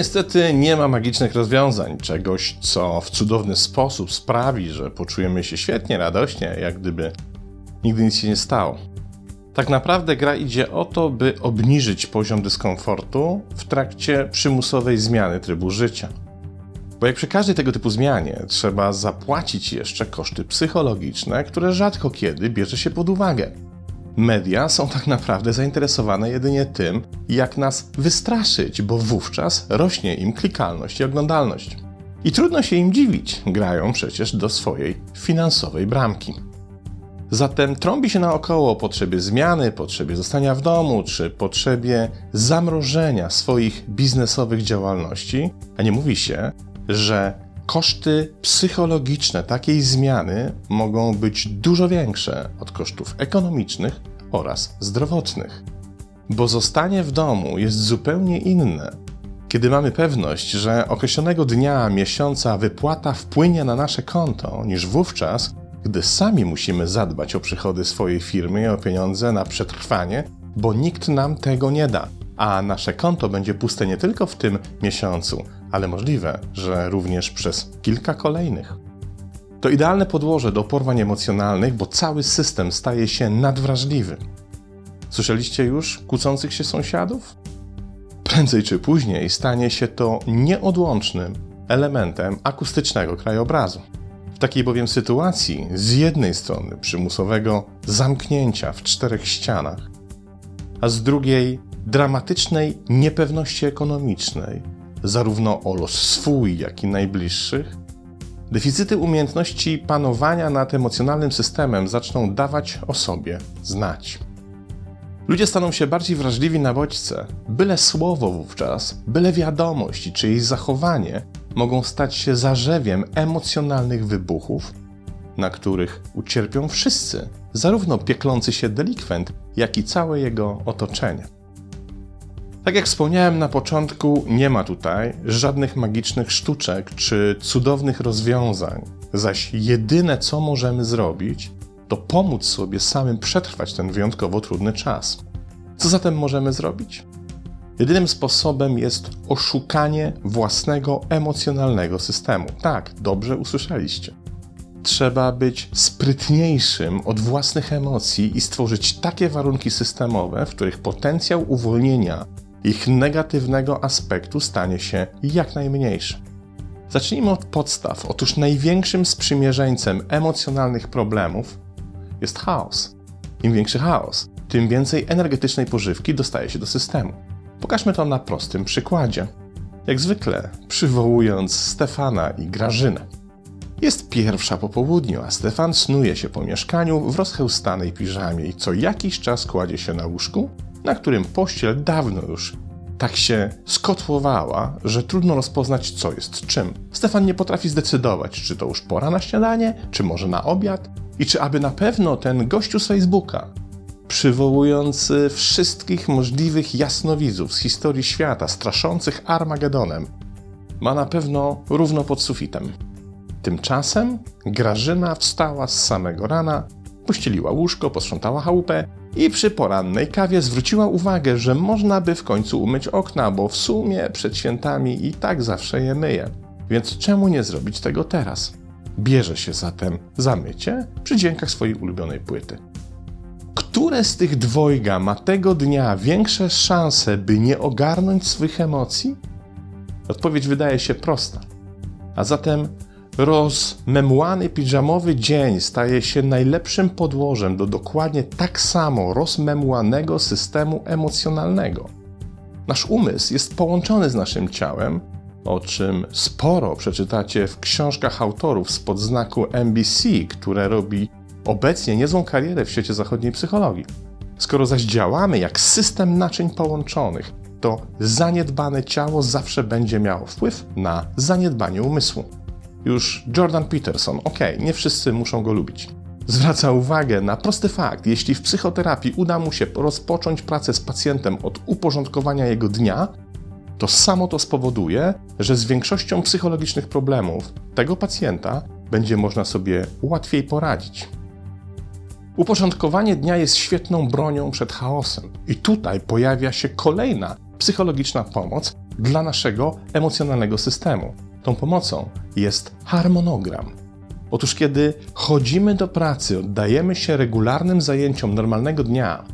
niestety nie ma magicznych rozwiązań, czegoś, co w cudowny sposób sprawi, że poczujemy się świetnie, radośnie, jak gdyby nigdy nic się nie stało. Tak naprawdę gra idzie o to, by obniżyć poziom dyskomfortu w trakcie przymusowej zmiany trybu życia. Bo jak przy każdej tego typu zmianie trzeba zapłacić jeszcze koszty psychologiczne, które rzadko kiedy bierze się pod uwagę. Media są tak naprawdę zainteresowane jedynie tym, jak nas wystraszyć, bo wówczas rośnie im klikalność i oglądalność. I trudno się im dziwić, grają przecież do swojej finansowej bramki. Zatem trąbi się naokoło o potrzebie zmiany, potrzebie zostania w domu, czy potrzebie zamrożenia swoich biznesowych działalności, a nie mówi się, że koszty psychologiczne takiej zmiany mogą być dużo większe od kosztów ekonomicznych oraz zdrowotnych. Bo zostanie w domu jest zupełnie inne. Kiedy mamy pewność, że określonego dnia, miesiąca wypłata wpłynie na nasze konto, niż wówczas, gdy sami musimy zadbać o przychody swojej firmy i o pieniądze na przetrwanie, bo nikt nam tego nie da, a nasze konto będzie puste nie tylko w tym miesiącu, ale możliwe, że również przez kilka kolejnych. To idealne podłoże do porwań emocjonalnych, bo cały system staje się nadwrażliwy. Słyszeliście już kłócących się sąsiadów? Prędzej czy później stanie się to nieodłącznym elementem akustycznego krajobrazu. W takiej bowiem sytuacji, z jednej strony przymusowego zamknięcia w czterech ścianach, a z drugiej dramatycznej niepewności ekonomicznej, zarówno o los swój, jak i najbliższych, deficyty umiejętności panowania nad emocjonalnym systemem zaczną dawać o sobie znać. Ludzie staną się bardziej wrażliwi na bodźce. Byle słowo wówczas, byle wiadomość i czyjeś zachowanie mogą stać się zarzewiem emocjonalnych wybuchów, na których ucierpią wszyscy, zarówno pieklący się delikwent, jak i całe jego otoczenie. Tak jak wspomniałem na początku, nie ma tutaj żadnych magicznych sztuczek czy cudownych rozwiązań, zaś jedyne co możemy zrobić, to pomóc sobie samym przetrwać ten wyjątkowo trudny czas. Co zatem możemy zrobić? Jedynym sposobem jest oszukanie własnego emocjonalnego systemu. Tak, dobrze usłyszeliście. Trzeba być sprytniejszym od własnych emocji i stworzyć takie warunki systemowe, w których potencjał uwolnienia ich negatywnego aspektu stanie się jak najmniejszy. Zacznijmy od podstaw. Otóż największym sprzymierzeńcem emocjonalnych problemów jest chaos. Im większy chaos, tym więcej energetycznej pożywki dostaje się do systemu. Pokażmy to na prostym przykładzie. Jak zwykle, przywołując Stefana i Grażynę. Jest pierwsza po południu, a Stefan snuje się po mieszkaniu w rozchełstanej piżamie i co jakiś czas kładzie się na łóżku, na którym pościel dawno już tak się skotłowała, że trudno rozpoznać, co jest czym. Stefan nie potrafi zdecydować, czy to już pora na śniadanie, czy może na obiad, i czy aby na pewno ten gościu z Facebooka, przywołujący wszystkich możliwych jasnowidzów z historii świata, straszących Armagedonem, ma na pewno równo pod sufitem. Tymczasem Grażyna wstała z samego rana, pościeliła łóżko, posprzątała chałupę i przy porannej kawie zwróciła uwagę, że można by w końcu umyć okna, bo w sumie przed świętami i tak zawsze je myje. Więc czemu nie zrobić tego teraz? Bierze się zatem za mycie przy dźwiękach swojej ulubionej płyty. Które z tych dwojga ma tego dnia większe szanse, by nie ogarnąć swych emocji? Odpowiedź wydaje się prosta. A zatem rozmemłany piżamowy dzień staje się najlepszym podłożem do dokładnie tak samo rozmemłanego systemu emocjonalnego. Nasz umysł jest połączony z naszym ciałem, o czym sporo przeczytacie w książkach autorów spod znaku NBC, które robi obecnie niezłą karierę w świecie zachodniej psychologii. Skoro zaś działamy jak system naczyń połączonych, to zaniedbane ciało zawsze będzie miało wpływ na zaniedbanie umysłu. Już Jordan Peterson, ok, nie wszyscy muszą go lubić. Zwraca uwagę na prosty fakt: jeśli w psychoterapii uda mu się rozpocząć pracę z pacjentem od uporządkowania jego dnia, to samo to spowoduje, że z większością psychologicznych problemów tego pacjenta będzie można sobie łatwiej poradzić. Uporządkowanie dnia jest świetną bronią przed chaosem. I tutaj pojawia się kolejna psychologiczna pomoc dla naszego emocjonalnego systemu. Tą pomocą jest harmonogram. Otóż, kiedy chodzimy do pracy, oddajemy się regularnym zajęciom normalnego dnia,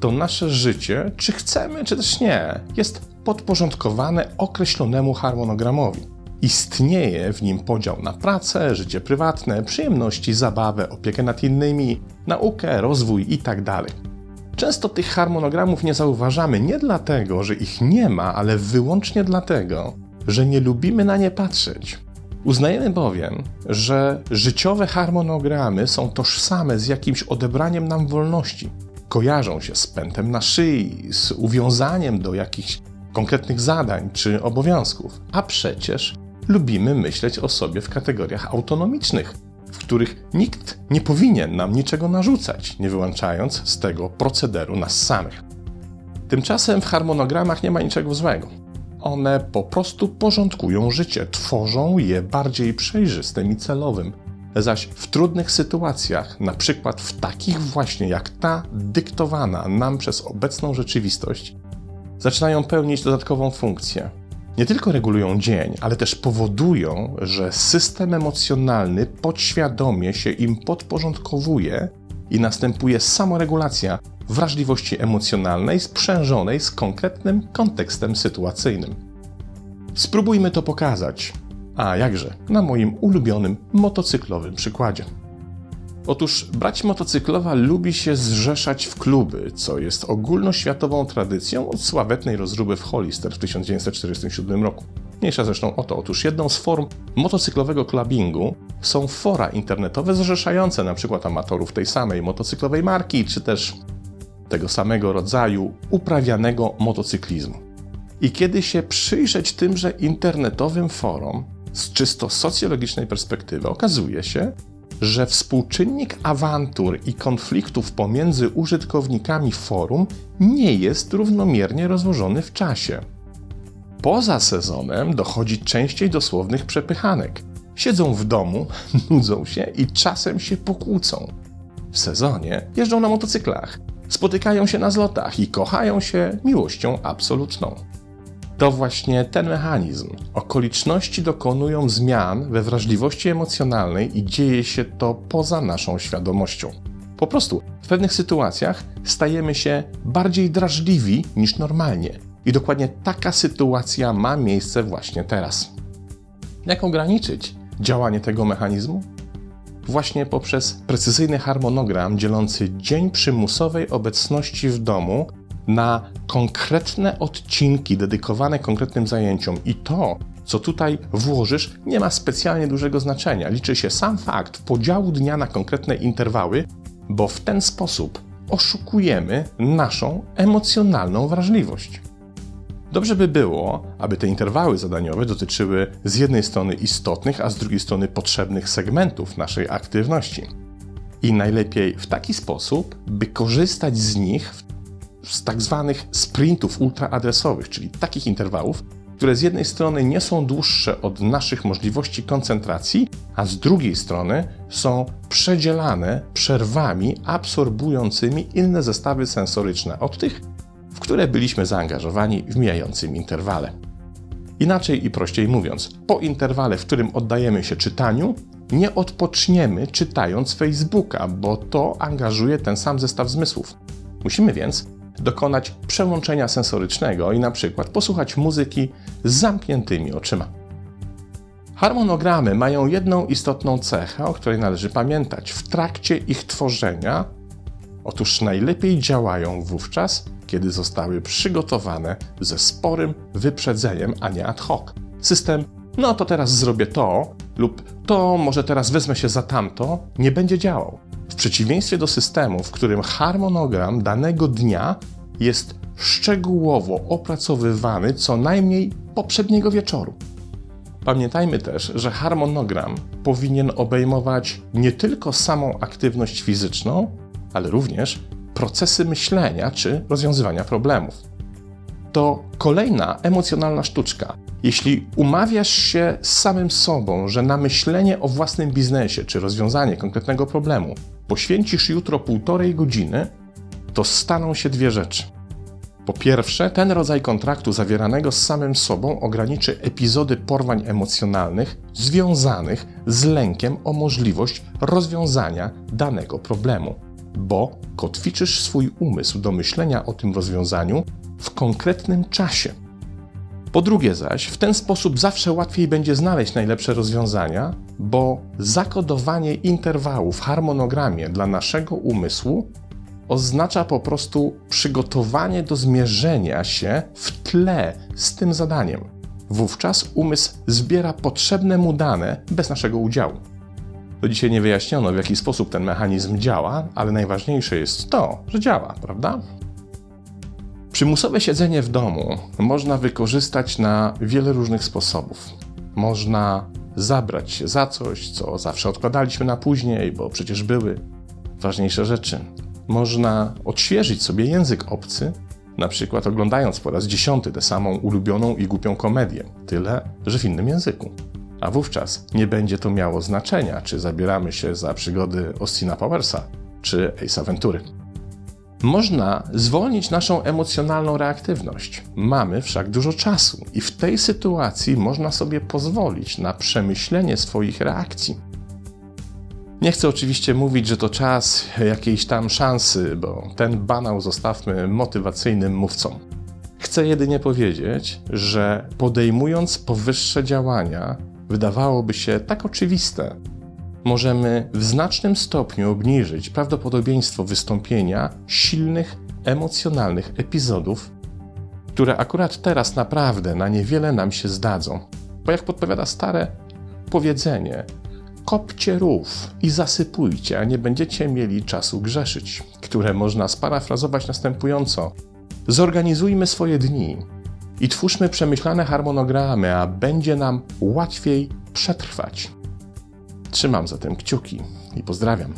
to nasze życie, czy chcemy, czy też nie, jest podporządkowane określonemu harmonogramowi. Istnieje w nim podział na pracę, życie prywatne, przyjemności, zabawę, opiekę nad innymi, naukę, rozwój itd. Tak Często tych harmonogramów nie zauważamy nie dlatego, że ich nie ma, ale wyłącznie dlatego, że nie lubimy na nie patrzeć. Uznajemy bowiem, że życiowe harmonogramy są tożsame z jakimś odebraniem nam wolności. Kojarzą się z pętem na szyi, z uwiązaniem do jakichś konkretnych zadań czy obowiązków, a przecież lubimy myśleć o sobie w kategoriach autonomicznych, w których nikt nie powinien nam niczego narzucać, nie wyłączając z tego procederu nas samych. Tymczasem w harmonogramach nie ma niczego złego. One po prostu porządkują życie, tworzą je bardziej przejrzystym i celowym. Zaś w trudnych sytuacjach, na przykład w takich właśnie jak ta dyktowana nam przez obecną rzeczywistość, zaczynają pełnić dodatkową funkcję. Nie tylko regulują dzień, ale też powodują, że system emocjonalny podświadomie się im podporządkowuje i następuje samoregulacja wrażliwości emocjonalnej sprzężonej z konkretnym kontekstem sytuacyjnym. Spróbujmy to pokazać. A jakże, na moim ulubionym motocyklowym przykładzie. Otóż brać motocyklowa lubi się zrzeszać w kluby, co jest ogólnoświatową tradycją od sławetnej rozruby w Hollister w 1947 roku. Mniejsza zresztą o to. Otóż jedną z form motocyklowego clubbingu są fora internetowe zrzeszające np. amatorów tej samej motocyklowej marki, czy też tego samego rodzaju uprawianego motocyklizmu. I kiedy się przyjrzeć tymże internetowym forum z czysto socjologicznej perspektywy, okazuje się, że współczynnik awantur i konfliktów pomiędzy użytkownikami forum nie jest równomiernie rozłożony w czasie. Poza sezonem dochodzi częściej do słownych przepychanek. Siedzą w domu, nudzą się i czasem się pokłócą. W sezonie jeżdżą na motocyklach, spotykają się na zlotach i kochają się miłością absolutną. To właśnie ten mechanizm. Okoliczności dokonują zmian we wrażliwości emocjonalnej i dzieje się to poza naszą świadomością. Po prostu w pewnych sytuacjach stajemy się bardziej drażliwi niż normalnie. I dokładnie taka sytuacja ma miejsce właśnie teraz. Jak ograniczyć działanie tego mechanizmu? Właśnie poprzez precyzyjny harmonogram dzielący dzień przymusowej obecności w domu na konkretne odcinki dedykowane konkretnym zajęciom i to, co tutaj włożysz, nie ma specjalnie dużego znaczenia. Liczy się sam fakt podziału dnia na konkretne interwały, bo w ten sposób oszukujemy naszą emocjonalną wrażliwość. Dobrze by było, aby te interwały zadaniowe dotyczyły z jednej strony istotnych, a z drugiej strony potrzebnych segmentów naszej aktywności. I najlepiej w taki sposób, by korzystać z nich z tak zwanych sprintów ultraadresowych, czyli takich interwałów, które z jednej strony nie są dłuższe od naszych możliwości koncentracji, a z drugiej strony są przedzielane przerwami absorbującymi inne zestawy sensoryczne od tych, które byliśmy zaangażowani w mijającym interwale. Inaczej i prościej mówiąc, po interwale, w którym oddajemy się czytaniu, nie odpoczniemy czytając Facebooka, bo to angażuje ten sam zestaw zmysłów. Musimy więc dokonać przełączenia sensorycznego i na przykład posłuchać muzyki z zamkniętymi oczyma. Harmonogramy mają jedną istotną cechę, o której należy pamiętać. W trakcie ich tworzenia, otóż najlepiej działają wówczas, kiedy zostały przygotowane ze sporym wyprzedzeniem, a nie ad hoc. System, no to teraz zrobię to, lub to może teraz wezmę się za tamto, nie będzie działał. W przeciwieństwie do systemu, w którym harmonogram danego dnia jest szczegółowo opracowywany co najmniej poprzedniego wieczoru. Pamiętajmy też, że harmonogram powinien obejmować nie tylko samą aktywność fizyczną, ale również procesy myślenia czy rozwiązywania problemów. To kolejna emocjonalna sztuczka. Jeśli umawiasz się z samym sobą, że na myślenie o własnym biznesie czy rozwiązanie konkretnego problemu poświęcisz jutro półtorej godziny, to staną się dwie rzeczy. Po pierwsze, ten rodzaj kontraktu zawieranego z samym sobą ograniczy epizody porwań emocjonalnych związanych z lękiem o możliwość rozwiązania danego problemu, bo kotwiczysz swój umysł do myślenia o tym rozwiązaniu w konkretnym czasie. Po drugie zaś, w ten sposób zawsze łatwiej będzie znaleźć najlepsze rozwiązania, bo zakodowanie interwału w harmonogramie dla naszego umysłu oznacza po prostu przygotowanie do zmierzenia się w tle z tym zadaniem. Wówczas umysł zbiera potrzebne mu dane bez naszego udziału. Do dzisiaj nie wyjaśniono, w jaki sposób ten mechanizm działa, ale najważniejsze jest to, że działa, prawda? Przymusowe siedzenie w domu można wykorzystać na wiele różnych sposobów. Można zabrać się za coś, co zawsze odkładaliśmy na później, bo przecież były ważniejsze rzeczy. Można odświeżyć sobie język obcy, na przykład oglądając po raz dziesiąty tę samą ulubioną i głupią komedię, tyle, że w innym języku. A wówczas nie będzie to miało znaczenia, czy zabieramy się za przygody Austina Powersa, czy Ace Aventury. Można zwolnić naszą emocjonalną reaktywność. Mamy wszak dużo czasu i w tej sytuacji można sobie pozwolić na przemyślenie swoich reakcji. Nie chcę oczywiście mówić, że to czas jakiejś tam szansy, bo ten banał zostawmy motywacyjnym mówcom. Chcę jedynie powiedzieć, że podejmując powyższe działania, wydawałoby się tak oczywiste, możemy w znacznym stopniu obniżyć prawdopodobieństwo wystąpienia silnych, emocjonalnych epizodów, które akurat teraz naprawdę na niewiele nam się zdadzą. Bo jak podpowiada stare powiedzenie, kopcie rów i zasypujcie, a nie będziecie mieli czasu grzeszyć, które można sparafrazować następująco. Zorganizujmy swoje dni i twórzmy przemyślane harmonogramy, a będzie nam łatwiej przetrwać. Trzymam zatem kciuki i pozdrawiam.